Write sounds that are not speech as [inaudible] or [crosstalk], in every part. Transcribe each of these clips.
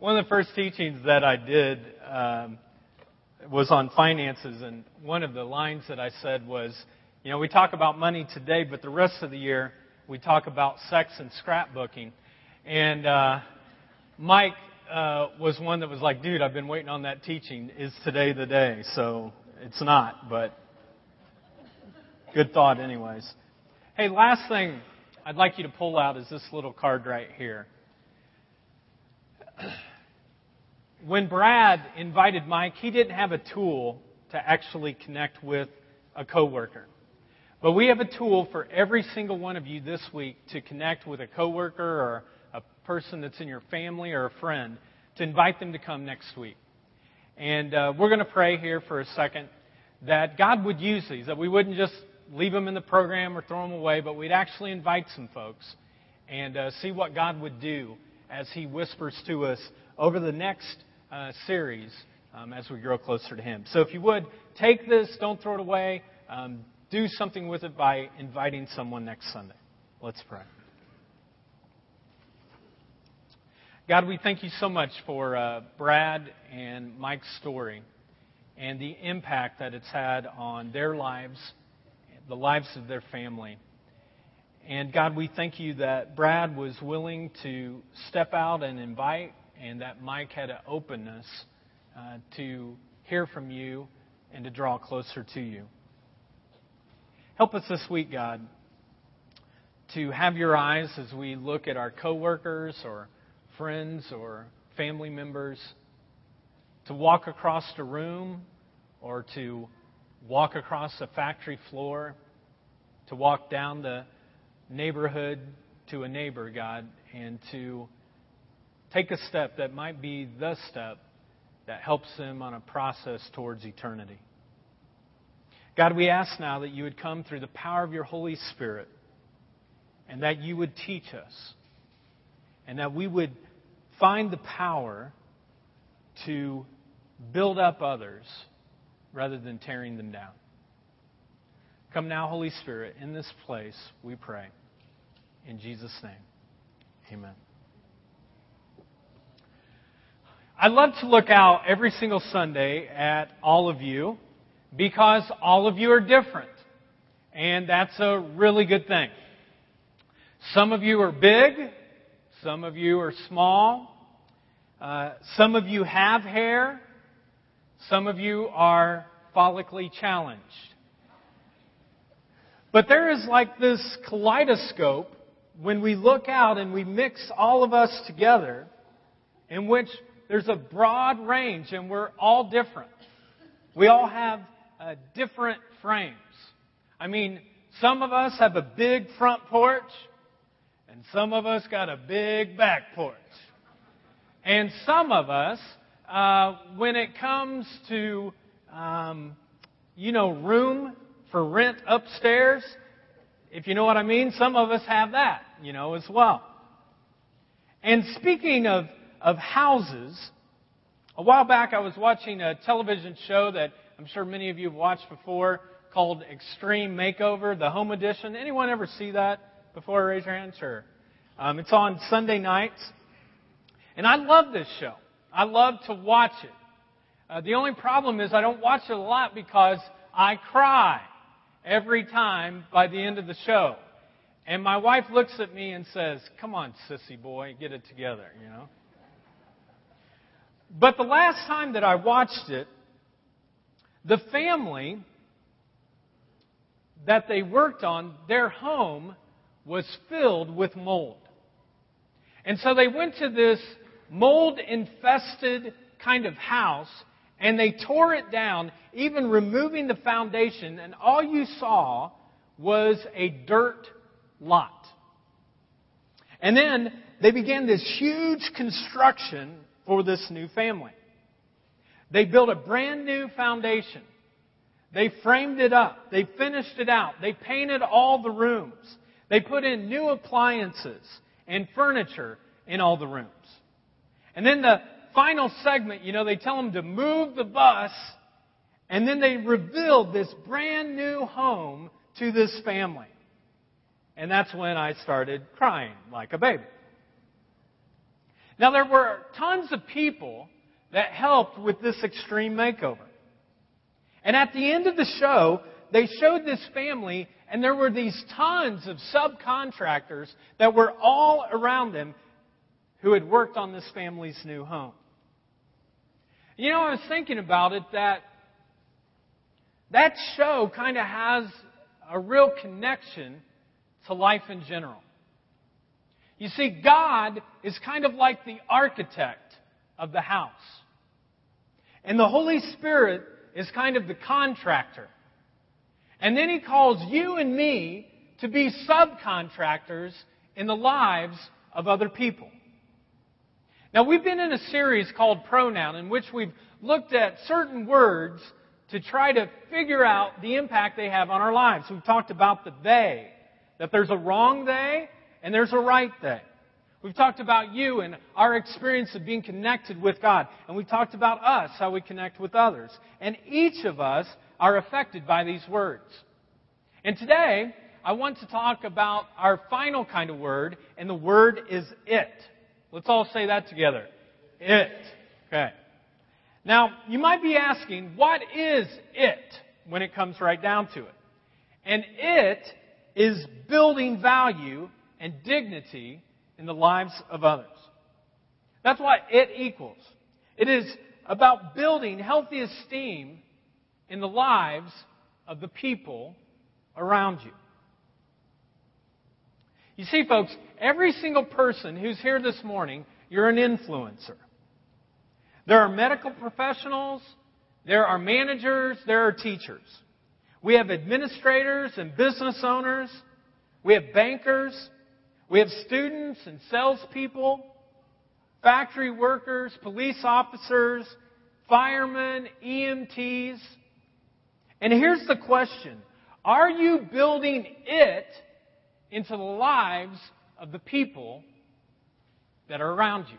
One of the first teachings that I did um, was on finances, and one of the lines that I said was, you know, we talk about money today, but the rest of the year we talk about sex and scrapbooking. And uh, Mike uh, was one that was like, dude, I've been waiting on that teaching. Is today the day? So it's not, but good thought, anyways. Hey, last thing I'd like you to pull out is this little card right here. When Brad invited Mike, he didn't have a tool to actually connect with a coworker. But we have a tool for every single one of you this week to connect with a coworker or a person that's in your family or a friend to invite them to come next week. And uh, we're going to pray here for a second that God would use these, that we wouldn't just leave them in the program or throw them away, but we'd actually invite some folks and uh, see what God would do as He whispers to us over the next uh, series um, as we grow closer to Him. So if you would, take this, don't throw it away, um, do something with it by inviting someone next Sunday. Let's pray. God, we thank you so much for uh, Brad and Mike's story and the impact that it's had on their lives, the lives of their family. And God, we thank you that Brad was willing to step out and invite, and that Mike had an openness uh, to hear from you and to draw closer to you. Help us this week, God, to have your eyes as we look at our coworkers or friends or family members, to walk across the room or to walk across a factory floor, to walk down the neighborhood to a neighbor, God, and to take a step that might be the step that helps them on a process towards eternity. God, we ask now that you would come through the power of your Holy Spirit and that you would teach us and that we would find the power to build up others rather than tearing them down. Come now, Holy Spirit, in this place, we pray. In Jesus' name, amen. I love to look out every single Sunday at all of you because all of you are different. And that's a really good thing. Some of you are big, some of you are small, uh, some of you have hair, some of you are follically challenged. But there is like this kaleidoscope when we look out and we mix all of us together in which there's a broad range and we're all different. We all have uh, different frames. I mean, some of us have a big front porch and some of us got a big back porch. And some of us, uh, when it comes to, um, you know, room for rent upstairs, if you know what I mean, some of us have that, you know, as well. And speaking of, of houses, a while back I was watching a television show that I'm sure many of you have watched before called Extreme Makeover, the home edition. Anyone ever see that before? Raise your hand. Sure. Um, it's on Sunday nights. And I love this show. I love to watch it. Uh, the only problem is I don't watch it a lot because I cry every time by the end of the show. And my wife looks at me and says, Come on, sissy boy, get it together, you know. But the last time that I watched it, the family that they worked on, their home was filled with mold. And so they went to this mold infested kind of house and they tore it down, even removing the foundation, and all you saw was a dirt lot. And then they began this huge construction for this new family. They built a brand new foundation. They framed it up. They finished it out. They painted all the rooms. They put in new appliances and furniture in all the rooms. And then the final segment, you know, they tell them to move the bus, and then they revealed this brand new home to this family. And that's when I started crying like a baby. Now, there were tons of people that helped with this extreme makeover. And at the end of the show, they showed this family, and there were these tons of subcontractors that were all around them who had worked on this family's new home. You know, I was thinking about it that that show kind of has a real connection to life in general. You see, God is kind of like the architect of the house. And the Holy Spirit is kind of the contractor. And then He calls you and me to be subcontractors in the lives of other people. Now, we've been in a series called Pronoun in which we've looked at certain words to try to figure out the impact they have on our lives. We've talked about the they, that there's a wrong they and there's a right they. We've talked about you and our experience of being connected with God. And we've talked about us, how we connect with others. And each of us are affected by these words. And today, I want to talk about our final kind of word, and the word is it. Let's all say that together. It. Okay. Now, you might be asking, what is it when it comes right down to it? And it is building value and dignity in the lives of others. That's what it equals. It is about building healthy esteem in the lives of the people around you. You see, folks, every single person who's here this morning, you're an influencer. There are medical professionals, there are managers, there are teachers. We have administrators and business owners. We have bankers. We have students and salespeople, factory workers, police officers, firemen, EMTs. And here's the question Are you building it into the lives of the people that are around you?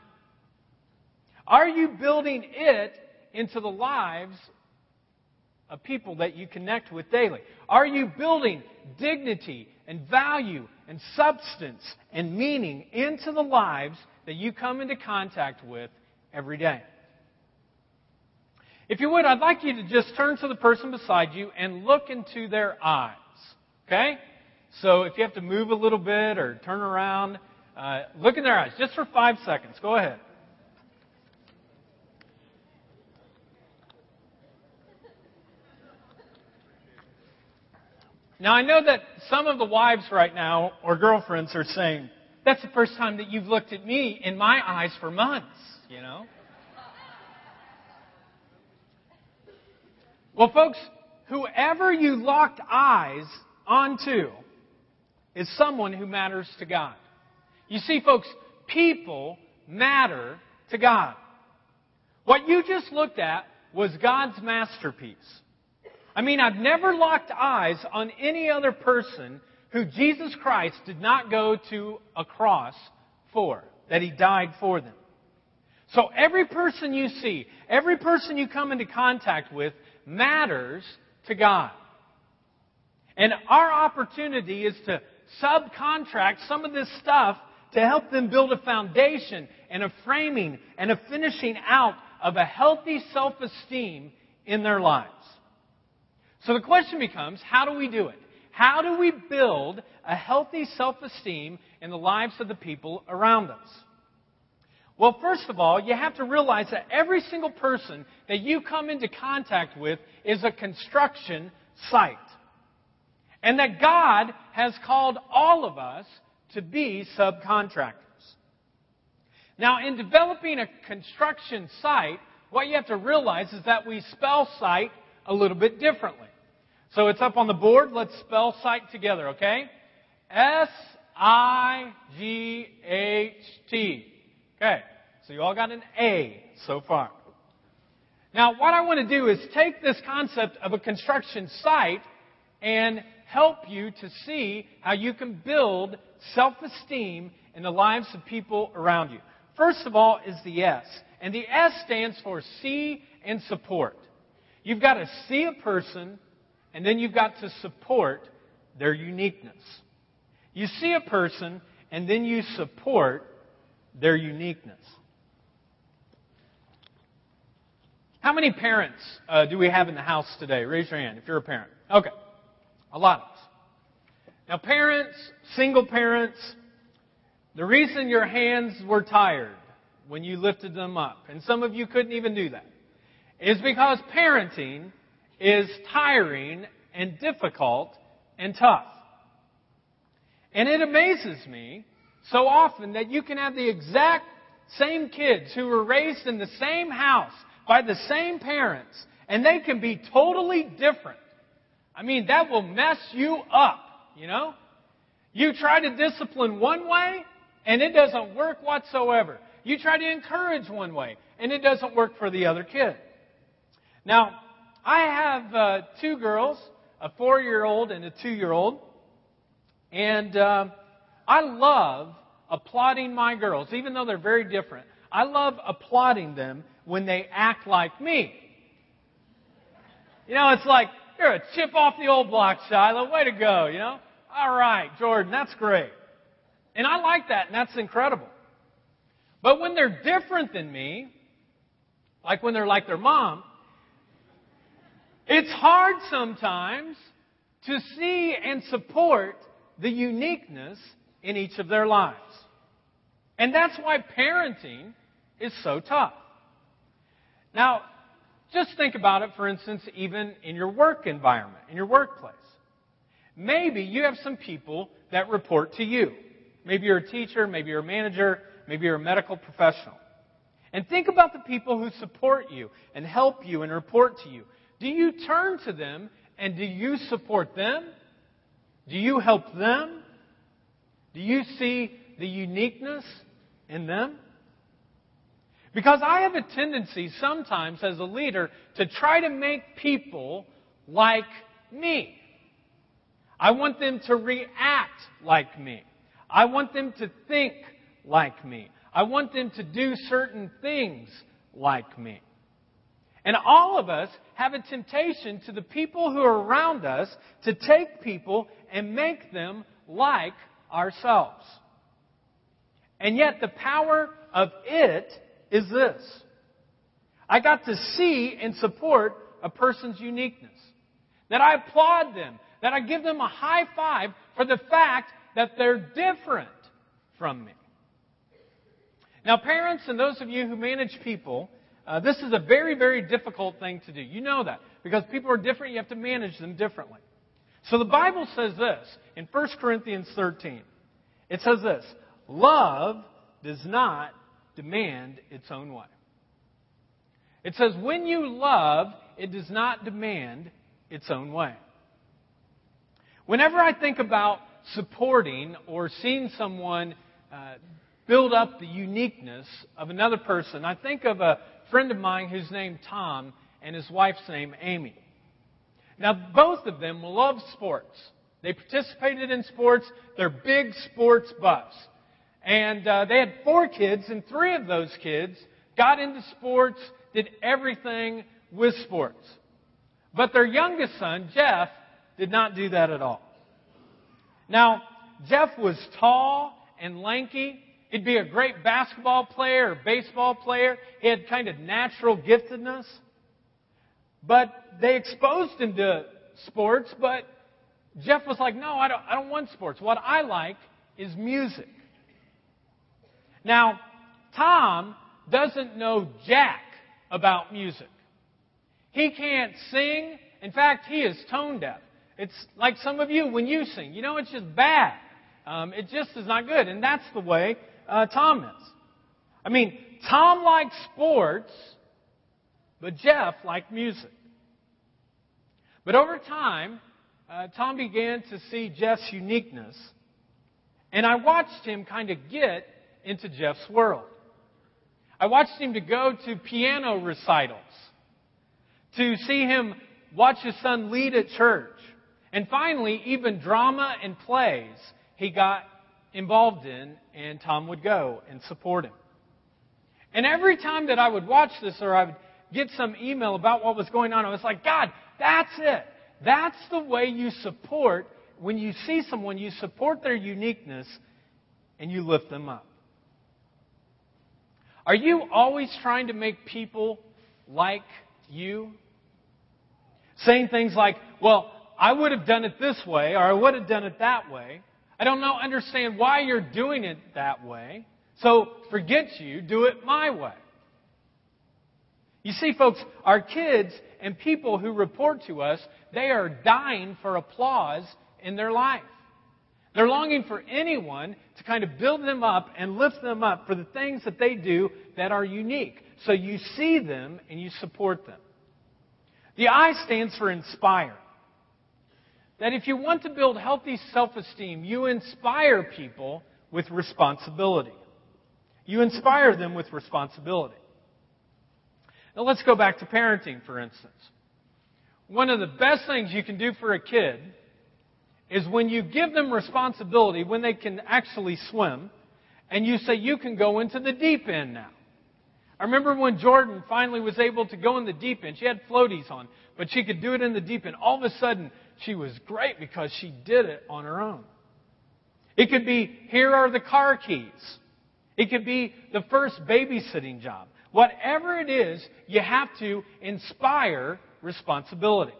Are you building it into the lives of people that you connect with daily? Are you building dignity and value and substance and meaning into the lives that you come into contact with every day? If you would, I'd like you to just turn to the person beside you and look into their eyes. Okay? So if you have to move a little bit or turn around, uh, look in their eyes just for five seconds. Go ahead. Now, I know that some of the wives right now, or girlfriends, are saying, That's the first time that you've looked at me in my eyes for months, you know? Well, folks, whoever you locked eyes onto is someone who matters to God. You see, folks, people matter to God. What you just looked at was God's masterpiece. I mean, I've never locked eyes on any other person who Jesus Christ did not go to a cross for, that he died for them. So every person you see, every person you come into contact with matters to God. And our opportunity is to subcontract some of this stuff to help them build a foundation and a framing and a finishing out of a healthy self-esteem in their lives. So the question becomes, how do we do it? How do we build a healthy self-esteem in the lives of the people around us? Well, first of all, you have to realize that every single person that you come into contact with is a construction site. And that God has called all of us to be subcontractors. Now, in developing a construction site, what you have to realize is that we spell site a little bit differently. So it's up on the board. Let's spell site together, okay? S I G H T. Okay. So you all got an A so far. Now, what I want to do is take this concept of a construction site and help you to see how you can build self-esteem in the lives of people around you. First of all is the S. And the S stands for see and support. You've got to see a person and then you've got to support their uniqueness. You see a person, and then you support their uniqueness. How many parents uh, do we have in the house today? Raise your hand if you're a parent. Okay. A lot of us. Now, parents, single parents, the reason your hands were tired when you lifted them up, and some of you couldn't even do that, is because parenting is tiring and difficult and tough. And it amazes me so often that you can have the exact same kids who were raised in the same house by the same parents, and they can be totally different. I mean, that will mess you up, you know? You try to discipline one way, and it doesn't work whatsoever. You try to encourage one way, and it doesn't work for the other kid. Now, I have uh, two girls, a four year old and a two year old, and uh, I love applauding my girls, even though they're very different. I love applauding them when they act like me. You know, it's like, you're a chip off the old block, Shiloh. Way to go, you know? All right, Jordan, that's great. And I like that, and that's incredible. But when they're different than me, like when they're like their mom, it's hard sometimes to see and support the uniqueness in each of their lives. And that's why parenting is so tough. Now, just think about it, for instance, even in your work environment, in your workplace. Maybe you have some people that report to you. Maybe you're a teacher, maybe you're a manager, maybe you're a medical professional. And think about the people who support you and help you and report to you. Do you turn to them and do you support them? Do you help them? Do you see the uniqueness in them? Because I have a tendency sometimes as a leader to try to make people like me. I want them to react like me. I want them to think like me. I want them to do certain things like me. And all of us have a temptation to the people who are around us to take people and make them like ourselves. And yet the power of it is this. I got to see and support a person's uniqueness. That I applaud them. That I give them a high five for the fact that they're different from me. Now, parents and those of you who manage people, uh, this is a very, very difficult thing to do. You know that. Because people are different, you have to manage them differently. So the Bible says this in 1 Corinthians 13. It says this Love does not demand its own way. It says, when you love, it does not demand its own way. Whenever I think about supporting or seeing someone uh, build up the uniqueness of another person, I think of a friend of mine who's named Tom and his wife's name Amy. Now, both of them love sports. They participated in sports. They're big sports buffs. And uh, they had four kids, and three of those kids got into sports, did everything with sports. But their youngest son, Jeff, did not do that at all. Now, Jeff was tall and lanky. He'd be a great basketball player or baseball player. He had kind of natural giftedness. But they exposed him to sports, but Jeff was like, no, I don't, I don't want sports. What I like is music. Now, Tom doesn't know jack about music. He can't sing. In fact, he is tone deaf. It's like some of you when you sing. You know, it's just bad. Um, it just is not good. And that's the way uh, Tom is. I mean, Tom liked sports, but Jeff liked music. But over time, uh, Tom began to see Jeff's uniqueness, and I watched him kind of get into Jeff's world. I watched him to go to piano recitals, to see him watch his son lead at church, and finally, even drama and plays he got involved in, and Tom would go and support him. And every time that I would watch this or I would get some email about what was going on, I was like, God, that's it. That's the way you support. When you see someone, you support their uniqueness and you lift them up. Are you always trying to make people like you? Saying things like, well, I would have done it this way, or I would have done it that way. I don't know, understand why you're doing it that way. So forget you, do it my way. You see, folks, our kids and people who report to us, they are dying for applause in their life. They're longing for anyone to kind of build them up and lift them up for the things that they do that are unique. So you see them and you support them. The I stands for inspire. That if you want to build healthy self esteem, you inspire people with responsibility. You inspire them with responsibility. Now let's go back to parenting, for instance. One of the best things you can do for a kid is when you give them responsibility, when they can actually swim, and you say, you can go into the deep end now. I remember when Jordan finally was able to go in the deep end. She had floaties on, but she could do it in the deep end. All of a sudden, she was great because she did it on her own. It could be, here are the car keys. It could be the first babysitting job. Whatever it is, you have to inspire responsibility.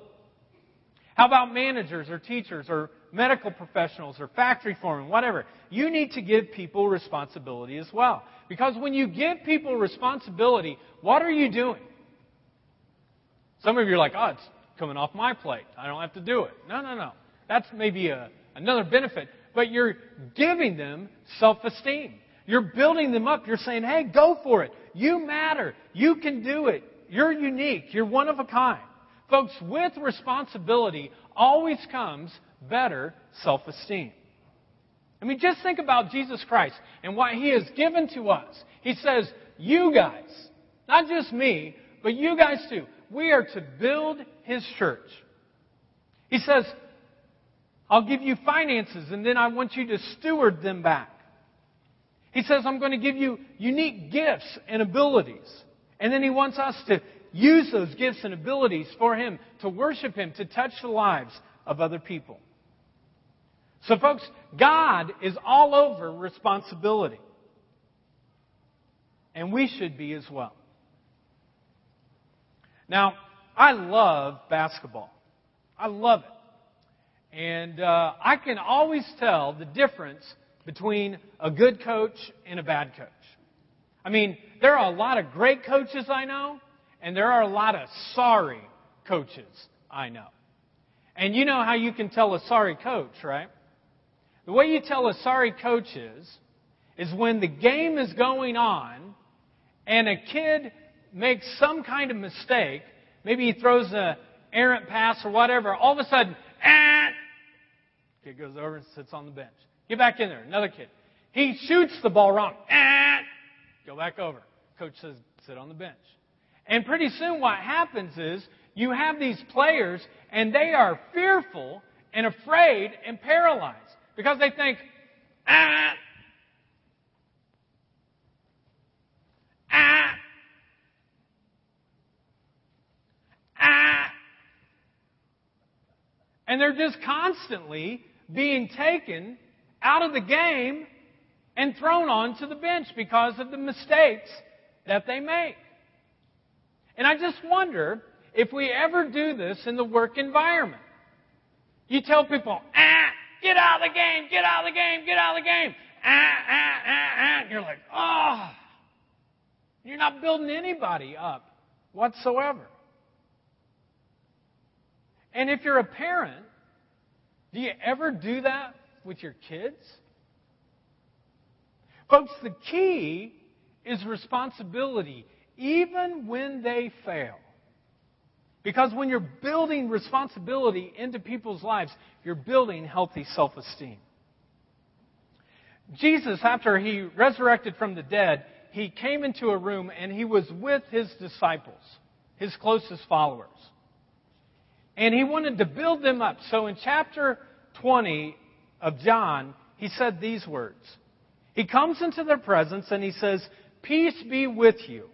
How about managers or teachers or medical professionals or factory foremen, whatever? You need to give people responsibility as well. Because when you give people responsibility, what are you doing? Some of you are like, oh, it's coming off my plate. I don't have to do it. No, no, no. That's maybe a, another benefit. But you're giving them self esteem. You're building them up. You're saying, hey, go for it. You matter. You can do it. You're unique. You're one of a kind. Folks, with responsibility always comes better self esteem. I mean, just think about Jesus Christ and what He has given to us. He says, You guys, not just me, but you guys too, we are to build His church. He says, I'll give you finances and then I want you to steward them back. He says, I'm going to give you unique gifts and abilities. And then He wants us to use those gifts and abilities for Him, to worship Him, to touch the lives of other people. So, folks, God is all over responsibility. And we should be as well. Now, I love basketball. I love it. And uh, I can always tell the difference between a good coach and a bad coach. I mean, there are a lot of great coaches I know, and there are a lot of sorry coaches I know. And you know how you can tell a sorry coach, right? The way you tell a sorry coach is, is when the game is going on and a kid makes some kind of mistake, maybe he throws an errant pass or whatever, all of a sudden, ah, kid goes over and sits on the bench. Get back in there. Another kid. He shoots the ball wrong. Ah, go back over. Coach says, sit on the bench. And pretty soon what happens is you have these players and they are fearful and afraid and paralyzed because they think, ah, ah. And they're just constantly being taken out of the game and thrown onto the bench because of the mistakes that they make. And I just wonder if we ever do this in the work environment. You tell people, ah, get out of the game, get out of the game, get out of the game, ah, ah, ah, ah. And you're like, oh. You're not building anybody up whatsoever. And if you're a parent, do you ever do that with your kids? Folks, the key is responsibility, even when they fail. Because when you're building responsibility into people's lives, you're building healthy self esteem. Jesus, after he resurrected from the dead, he came into a room and he was with his disciples, his closest followers. And he wanted to build them up. So in chapter 20 of John, he said these words. He comes into their presence and he says, Peace be with you.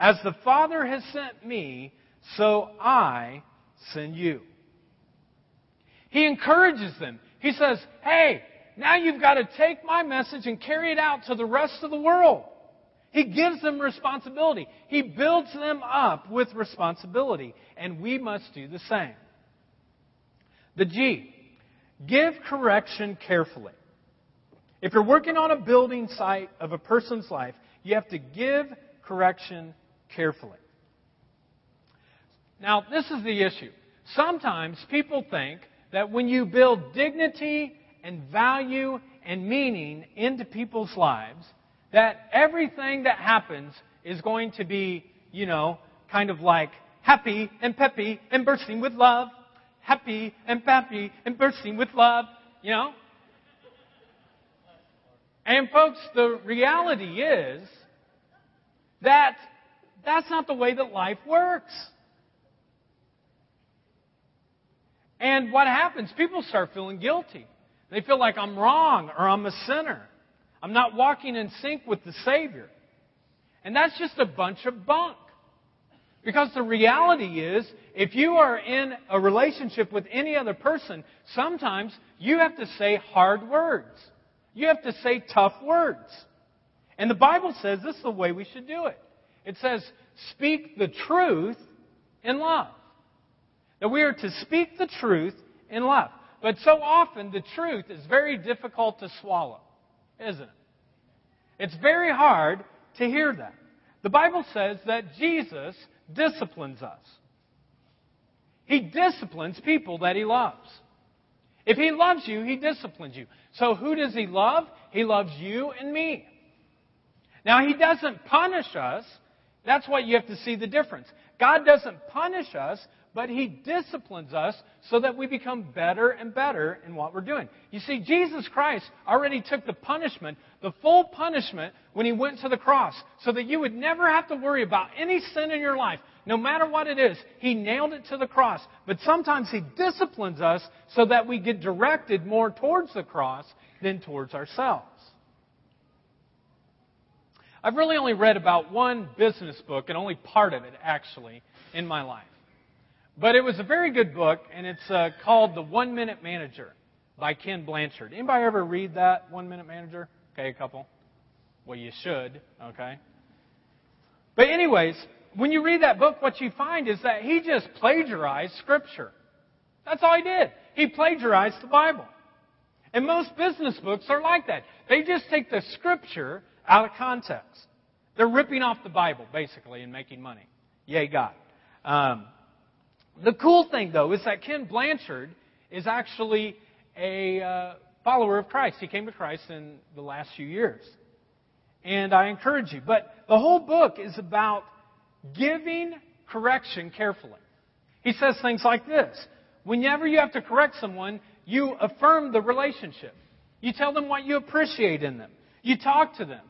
As the Father has sent me, so I send you. He encourages them. He says, Hey, now you've got to take my message and carry it out to the rest of the world. He gives them responsibility. He builds them up with responsibility. And we must do the same. The G. Give correction carefully. If you're working on a building site of a person's life, you have to give correction carefully. Now, this is the issue. Sometimes people think that when you build dignity and value and meaning into people's lives, that everything that happens is going to be, you know, kind of like happy and peppy and bursting with love. Happy and peppy and bursting with love, you know? And folks, the reality is that that's not the way that life works. And what happens? People start feeling guilty. They feel like I'm wrong or I'm a sinner. I'm not walking in sync with the Savior. And that's just a bunch of bunk. Because the reality is, if you are in a relationship with any other person, sometimes you have to say hard words. You have to say tough words. And the Bible says this is the way we should do it. It says, speak the truth in love. That we are to speak the truth in love. But so often the truth is very difficult to swallow, isn't it? It's very hard to hear that. The Bible says that Jesus disciplines us. He disciplines people that he loves. If he loves you, he disciplines you. So who does he love? He loves you and me. Now, he doesn't punish us. That's what you have to see the difference. God doesn't punish us, but He disciplines us so that we become better and better in what we're doing. You see, Jesus Christ already took the punishment, the full punishment, when He went to the cross, so that you would never have to worry about any sin in your life. No matter what it is, He nailed it to the cross. But sometimes He disciplines us so that we get directed more towards the cross than towards ourselves. I've really only read about one business book, and only part of it, actually, in my life. But it was a very good book, and it's uh, called The One Minute Manager by Ken Blanchard. Anybody ever read that One Minute Manager? Okay, a couple. Well, you should, okay? But, anyways, when you read that book, what you find is that he just plagiarized Scripture. That's all he did. He plagiarized the Bible. And most business books are like that. They just take the Scripture out of context. They're ripping off the Bible, basically, and making money. Yay, God. Um, the cool thing, though, is that Ken Blanchard is actually a uh, follower of Christ. He came to Christ in the last few years. And I encourage you. But the whole book is about giving correction carefully. He says things like this Whenever you have to correct someone, you affirm the relationship. You tell them what you appreciate in them. You talk to them.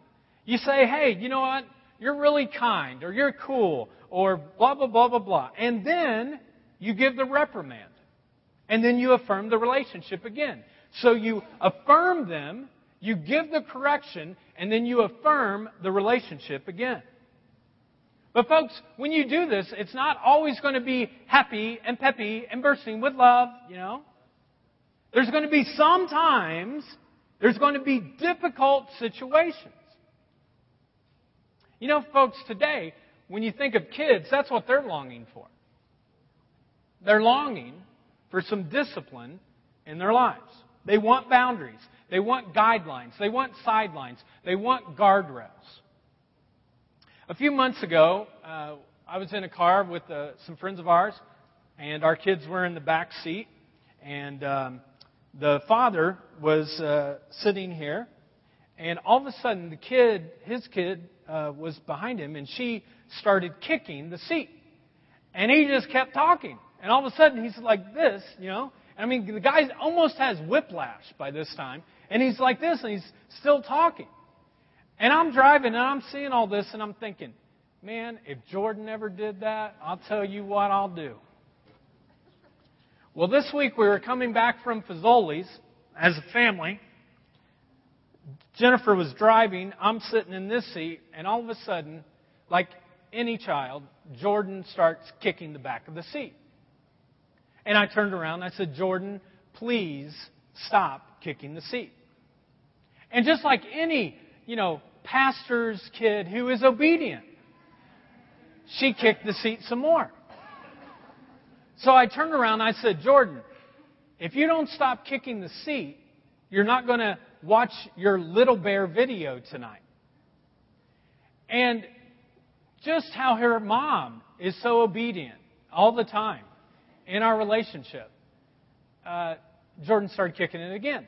You say, hey, you know what? You're really kind, or you're cool, or blah, blah, blah, blah, blah. And then you give the reprimand. And then you affirm the relationship again. So you affirm them, you give the correction, and then you affirm the relationship again. But folks, when you do this, it's not always going to be happy and peppy and bursting with love, you know. There's going to be some times, there's going to be difficult situations. You know, folks, today, when you think of kids, that's what they're longing for. They're longing for some discipline in their lives. They want boundaries. They want guidelines. They want sidelines. They want guardrails. A few months ago, uh, I was in a car with uh, some friends of ours, and our kids were in the back seat. And um, the father was uh, sitting here, and all of a sudden, the kid, his kid, uh, was behind him, and she started kicking the seat. And he just kept talking. And all of a sudden, he's like this, you know. I mean, the guy almost has whiplash by this time. And he's like this, and he's still talking. And I'm driving, and I'm seeing all this, and I'm thinking, man, if Jordan ever did that, I'll tell you what I'll do. Well, this week we were coming back from Fazoli's as a family. Jennifer was driving. I'm sitting in this seat, and all of a sudden, like any child, Jordan starts kicking the back of the seat. And I turned around and I said, Jordan, please stop kicking the seat. And just like any, you know, pastor's kid who is obedient. She kicked the seat some more. So I turned around and I said, Jordan, if you don't stop kicking the seat, you're not going to watch your Little Bear video tonight. And just how her mom is so obedient all the time in our relationship, uh, Jordan started kicking it again.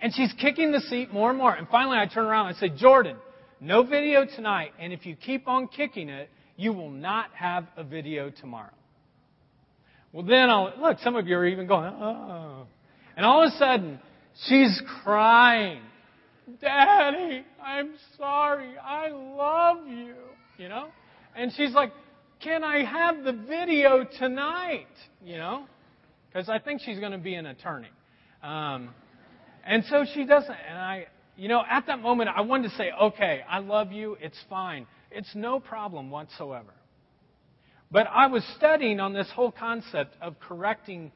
And she's kicking the seat more and more. And finally, I turn around and I say, Jordan, no video tonight. And if you keep on kicking it, you will not have a video tomorrow. Well, then I'll, look, some of you are even going, oh. And all of a sudden, she's crying. Daddy, I'm sorry. I love you. You know? And she's like, can I have the video tonight? You know? Because I think she's going to be an attorney. Um, and so she doesn't. And I, you know, at that moment, I wanted to say, okay, I love you. It's fine. It's no problem whatsoever. But I was studying on this whole concept of correcting,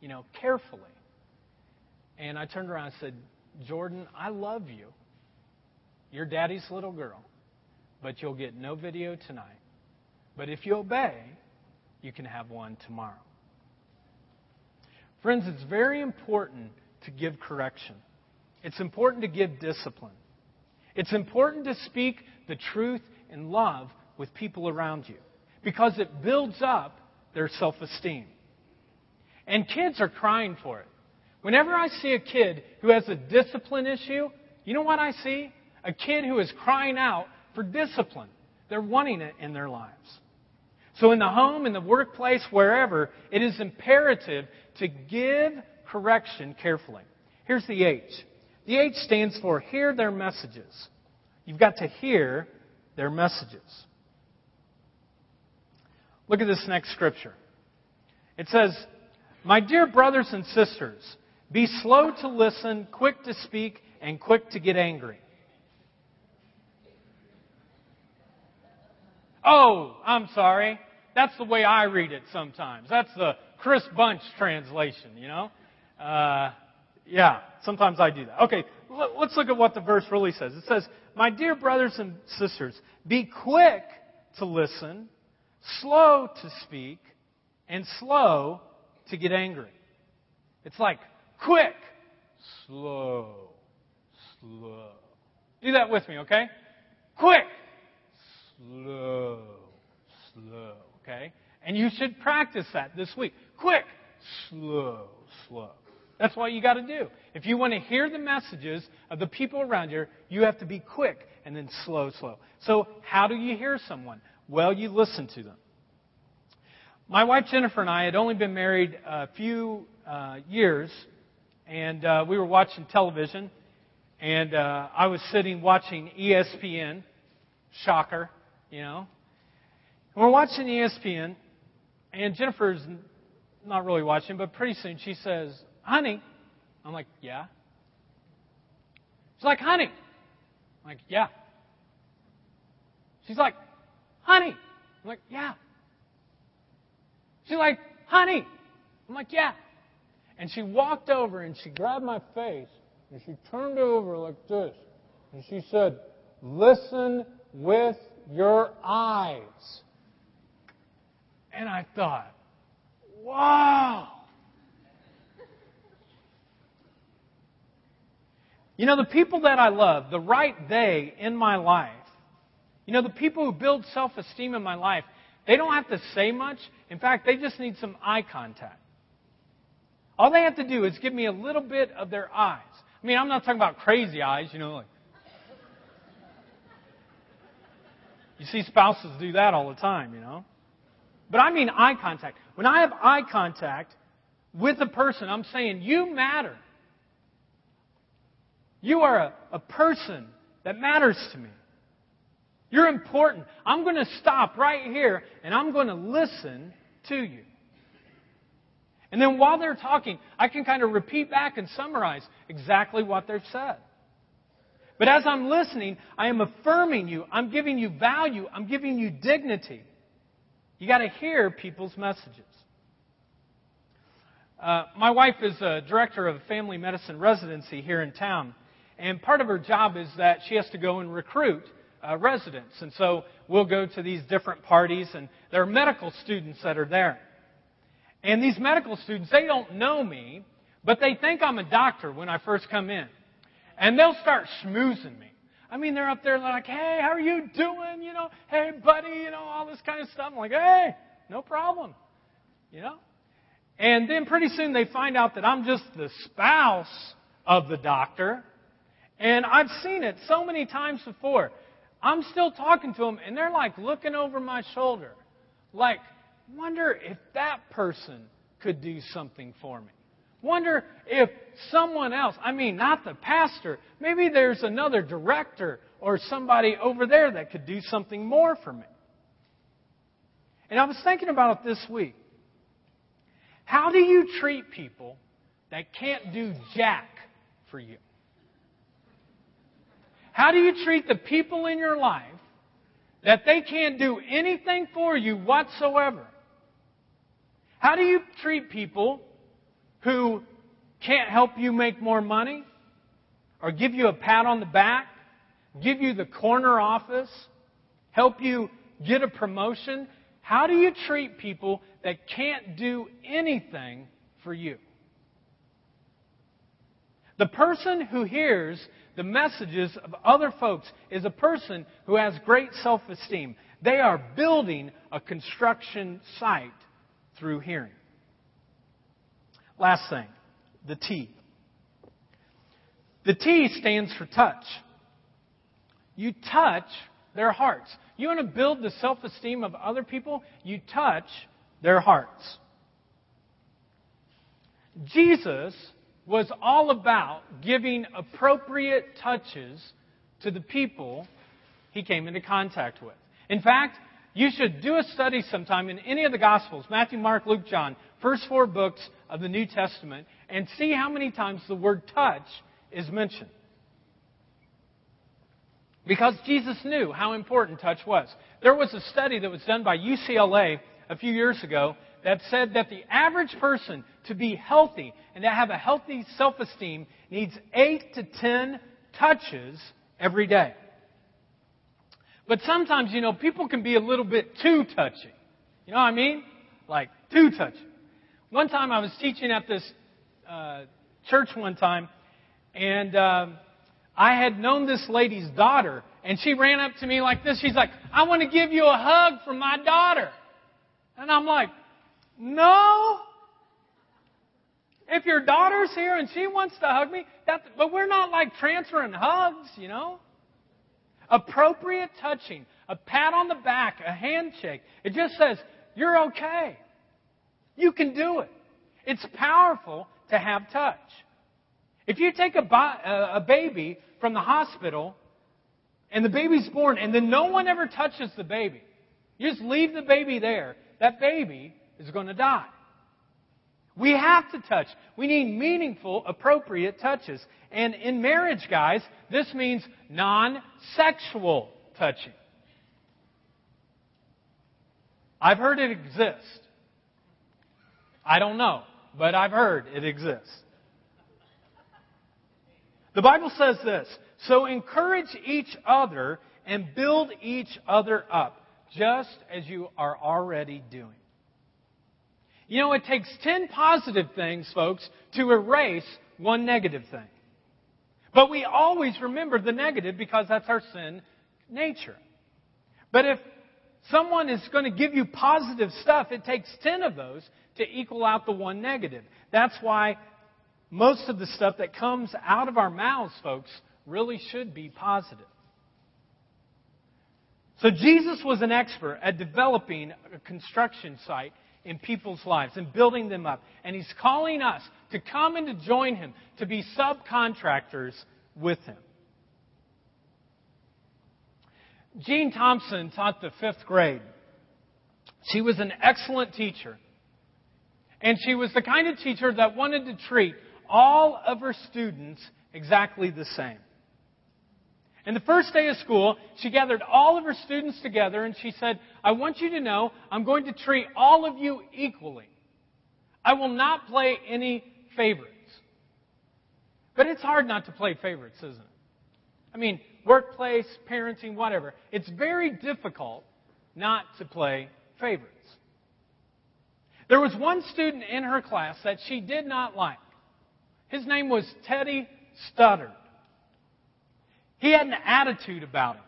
you know, carefully. And I turned around and said, Jordan, I love you. You're daddy's little girl, but you'll get no video tonight. But if you obey, you can have one tomorrow. Friends, it's very important to give correction. It's important to give discipline. It's important to speak the truth in love with people around you because it builds up their self esteem. And kids are crying for it. Whenever I see a kid who has a discipline issue, you know what I see? A kid who is crying out for discipline. They're wanting it in their lives. So, in the home, in the workplace, wherever, it is imperative to give correction carefully. Here's the H. The H stands for hear their messages. You've got to hear their messages. Look at this next scripture. It says, My dear brothers and sisters, be slow to listen, quick to speak, and quick to get angry. Oh, I'm sorry. That's the way I read it sometimes. That's the Chris Bunch translation, you know? Uh, yeah, sometimes I do that. Okay, let's look at what the verse really says. It says, My dear brothers and sisters, be quick to listen, slow to speak, and slow to get angry. It's like quick, slow, slow. Do that with me, okay? Quick, slow, slow, okay? And you should practice that this week. Quick, slow, slow. That's what you got to do. If you want to hear the messages of the people around you, you have to be quick and then slow, slow. So, how do you hear someone? Well, you listen to them. My wife Jennifer and I had only been married a few uh, years, and uh, we were watching television, and uh, I was sitting watching ESPN. Shocker, you know. We're watching ESPN, and Jennifer's not really watching, but pretty soon she says, honey. I'm like, yeah. She's like, honey. I'm like, yeah. She's like, honey. I'm like, yeah. She's like, honey. I'm like, yeah. And she walked over and she grabbed my face and she turned over like this. And she said, listen with your eyes. And I thought, wow. You know, the people that I love, the right they in my life, you know, the people who build self esteem in my life, they don't have to say much. In fact, they just need some eye contact. All they have to do is give me a little bit of their eyes. I mean, I'm not talking about crazy eyes, you know, like. You see spouses do that all the time, you know. But I mean eye contact. When I have eye contact with a person, I'm saying, you matter. You are a, a person that matters to me. You're important. I'm going to stop right here and I'm going to listen to you. And then while they're talking, I can kind of repeat back and summarize exactly what they've said. But as I'm listening, I am affirming you. I'm giving you value. I'm giving you dignity. You got to hear people's messages. Uh, my wife is a director of a family medicine residency here in town. and part of her job is that she has to go and recruit uh, residents. And so we'll go to these different parties, and there are medical students that are there. And these medical students, they don't know me, but they think I'm a doctor when I first come in. And they'll start schmoozing me. I mean, they're up there like, hey, how are you doing? You know, hey, buddy, you know, all this kind of stuff. I'm like, hey, no problem. You know? And then pretty soon they find out that I'm just the spouse of the doctor. And I've seen it so many times before. I'm still talking to them, and they're like looking over my shoulder. Like, wonder if that person could do something for me. Wonder if someone else, I mean, not the pastor, maybe there's another director or somebody over there that could do something more for me. And I was thinking about it this week. How do you treat people that can't do jack for you? How do you treat the people in your life that they can't do anything for you whatsoever? How do you treat people who can't help you make more money or give you a pat on the back, give you the corner office, help you get a promotion? How do you treat people that can't do anything for you? The person who hears the messages of other folks is a person who has great self esteem. They are building a construction site through hearing. Last thing, the T. The T stands for touch. You touch their hearts. You want to build the self esteem of other people? You touch their hearts. Jesus was all about giving appropriate touches to the people he came into contact with. In fact, you should do a study sometime in any of the Gospels Matthew, Mark, Luke, John, first four books of the New Testament, and see how many times the word touch is mentioned. Because Jesus knew how important touch was. There was a study that was done by UCLA a few years ago that said that the average person to be healthy and to have a healthy self esteem needs 8 to 10 touches every day. But sometimes, you know, people can be a little bit too touchy. You know what I mean? Like, too touchy. One time I was teaching at this uh, church one time, and uh, I had known this lady's daughter, and she ran up to me like this. She's like, I want to give you a hug from my daughter. And I'm like, no. If your daughter's here and she wants to hug me, that, but we're not like transferring hugs, you know? Appropriate touching, a pat on the back, a handshake. It just says, you're okay. You can do it. It's powerful to have touch. If you take a, a baby from the hospital and the baby's born and then no one ever touches the baby, you just leave the baby there, that baby is going to die. We have to touch. We need meaningful, appropriate touches. And in marriage, guys, this means non sexual touching. I've heard it exists. I don't know, but I've heard it exists. The Bible says this So encourage each other and build each other up, just as you are already doing. You know, it takes 10 positive things, folks, to erase one negative thing. But we always remember the negative because that's our sin nature. But if someone is going to give you positive stuff, it takes 10 of those to equal out the one negative. That's why most of the stuff that comes out of our mouths, folks, really should be positive. So Jesus was an expert at developing a construction site in people's lives and building them up. And He's calling us to come and to join Him, to be subcontractors with Him. Jean Thompson taught the fifth grade. She was an excellent teacher. And she was the kind of teacher that wanted to treat all of her students exactly the same. And the first day of school, she gathered all of her students together and she said, I want you to know I'm going to treat all of you equally. I will not play any favorites. But it's hard not to play favorites, isn't it? I mean, workplace, parenting, whatever. It's very difficult not to play favorites. There was one student in her class that she did not like. His name was Teddy Stoddard. He had an attitude about him.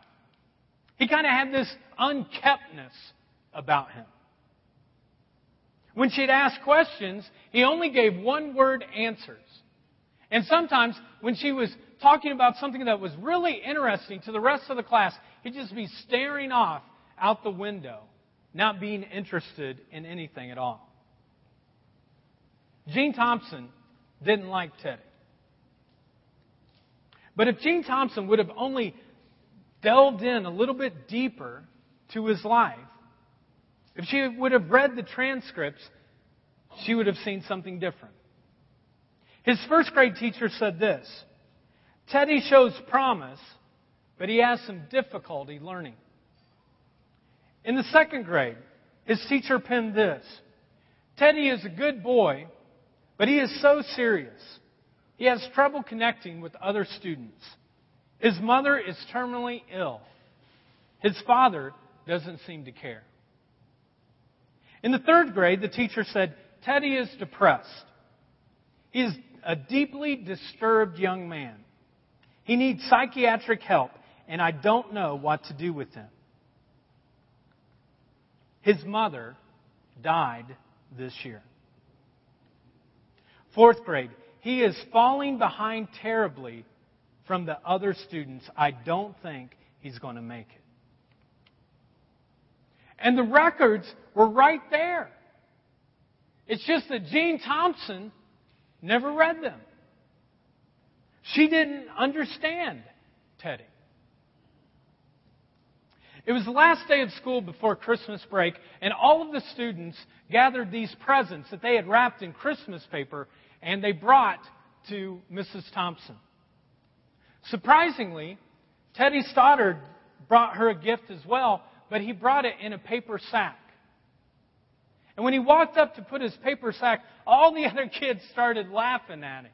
He kind of had this unkeptness about him. When she'd ask questions, he only gave one word answers. And sometimes when she was talking about something that was really interesting to the rest of the class, he'd just be staring off out the window, not being interested in anything at all. Jean Thompson didn't like Teddy. But if Jean Thompson would have only delved in a little bit deeper to his life, if she would have read the transcripts, she would have seen something different. His first grade teacher said this Teddy shows promise, but he has some difficulty learning. In the second grade, his teacher penned this Teddy is a good boy, but he is so serious. He has trouble connecting with other students. His mother is terminally ill. His father doesn't seem to care. In the third grade, the teacher said, Teddy is depressed. He is a deeply disturbed young man. He needs psychiatric help, and I don't know what to do with him. His mother died this year. Fourth grade, he is falling behind terribly from the other students. I don't think he's going to make it. And the records were right there. It's just that Jean Thompson never read them. She didn't understand Teddy. It was the last day of school before Christmas break, and all of the students gathered these presents that they had wrapped in Christmas paper and they brought to Mrs. Thompson. Surprisingly, Teddy Stoddard brought her a gift as well, but he brought it in a paper sack. And when he walked up to put his paper sack, all the [laughs] other kids started laughing at him.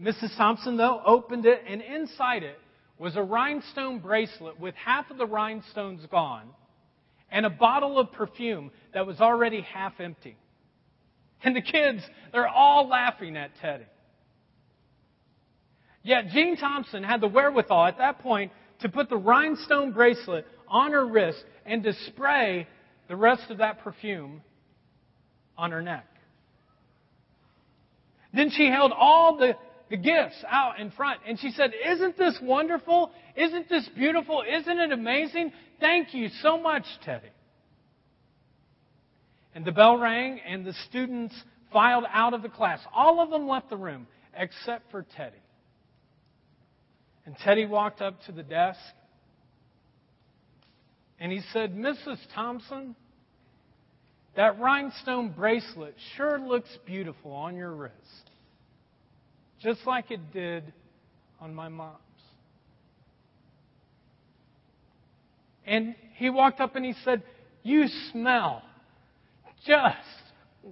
Mrs. Thompson, though, opened it, and inside it was a rhinestone bracelet with half of the rhinestones gone and a bottle of perfume that was already half empty. And the kids, they're all laughing at Teddy. Yet Jean Thompson had the wherewithal at that point to put the rhinestone bracelet on her wrist and to spray the rest of that perfume on her neck. Then she held all the, the gifts out in front and she said, Isn't this wonderful? Isn't this beautiful? Isn't it amazing? Thank you so much, Teddy. And the bell rang, and the students filed out of the class. All of them left the room except for Teddy. And Teddy walked up to the desk and he said, Mrs. Thompson, that rhinestone bracelet sure looks beautiful on your wrist, just like it did on my mom's. And he walked up and he said, You smell just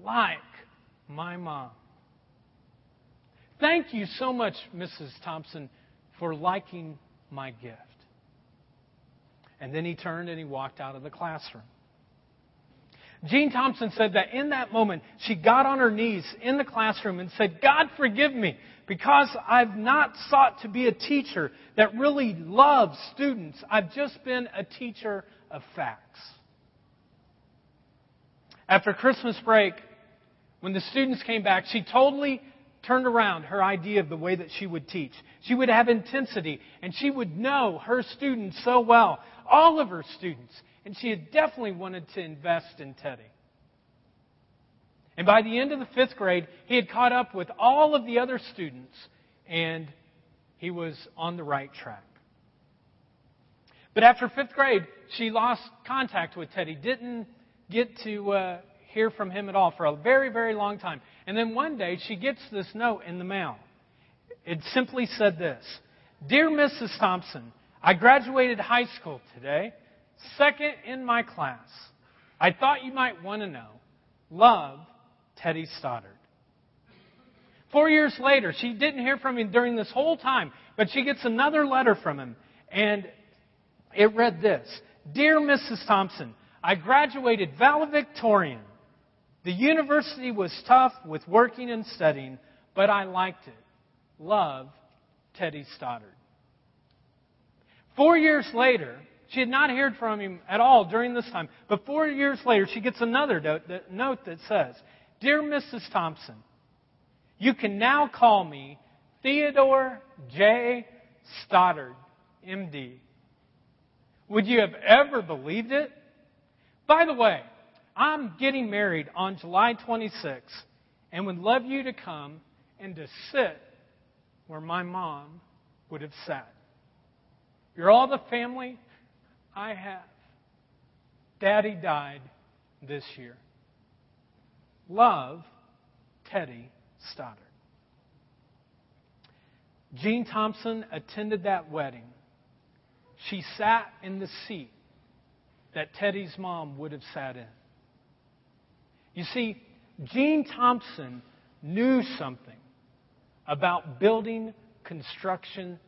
like my mom. Thank you so much, Mrs. Thompson, for liking my gift. And then he turned and he walked out of the classroom. Jean Thompson said that in that moment, she got on her knees in the classroom and said, God, forgive me because I've not sought to be a teacher that really loves students. I've just been a teacher of facts. After Christmas break, when the students came back, she totally turned around her idea of the way that she would teach. She would have intensity, and she would know her students so well, all of her students. And she had definitely wanted to invest in Teddy. And by the end of the fifth grade, he had caught up with all of the other students, and he was on the right track. But after fifth grade, she lost contact with Teddy, didn't get to uh, hear from him at all for a very, very long time. And then one day she gets this note in the mail. It simply said this Dear Mrs. Thompson, I graduated high school today, second in my class. I thought you might want to know. Love, Teddy Stoddard. Four years later, she didn't hear from him during this whole time. But she gets another letter from him, and it read this Dear Mrs. Thompson, I graduated valedictorian. The university was tough with working and studying, but I liked it. Love, Teddy Stoddard. Four years later, she had not heard from him at all during this time, but four years later, she gets another note that says, Dear Mrs. Thompson, you can now call me Theodore J. Stoddard, MD. Would you have ever believed it? By the way, I'm getting married on July 26th and would love you to come and to sit where my mom would have sat. You're all the family I have. Daddy died this year. Love, Teddy Stoddard. Jean Thompson attended that wedding. She sat in the seat that Teddy's mom would have sat in. You see, Jean Thompson knew something about building construction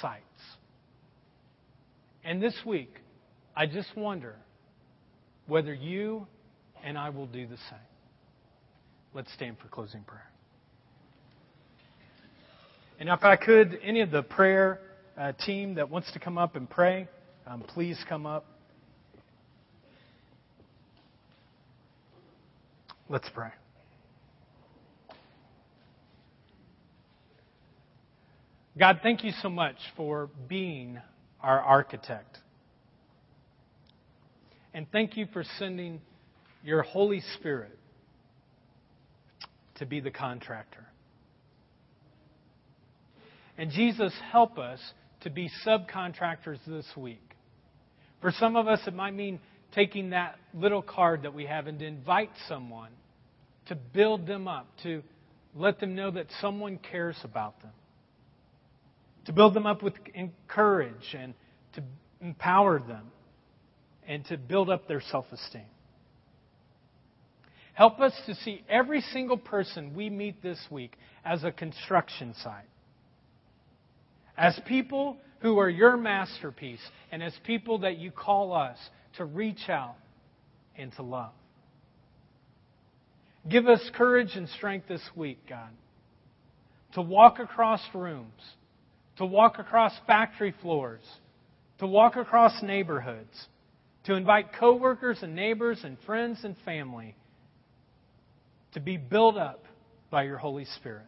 sites. And this week, I just wonder whether you and I will do the same. Let's stand for closing prayer. And if I could, any of the prayer uh, team that wants to come up and pray, um, please come up. Let's pray. God, thank you so much for being our architect. And thank you for sending your Holy Spirit to be the contractor. And Jesus, help us to be subcontractors this week. For some of us, it might mean taking that little card that we have and to invite someone to build them up, to let them know that someone cares about them, to build them up with courage and to empower them and to build up their self esteem. Help us to see every single person we meet this week as a construction site as people who are your masterpiece, and as people that you call us to reach out and to love. Give us courage and strength this week, God, to walk across rooms, to walk across factory floors, to walk across neighborhoods, to invite coworkers and neighbors and friends and family to be built up by your Holy Spirit.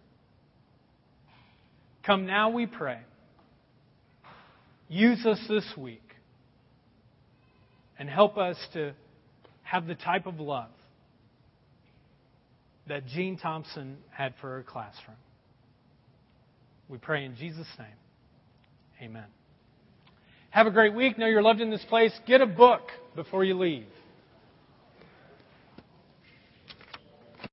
Come now, we pray. Use us this week and help us to have the type of love that Jean Thompson had for her classroom. We pray in Jesus' name. Amen. Have a great week. Know you're loved in this place. Get a book before you leave.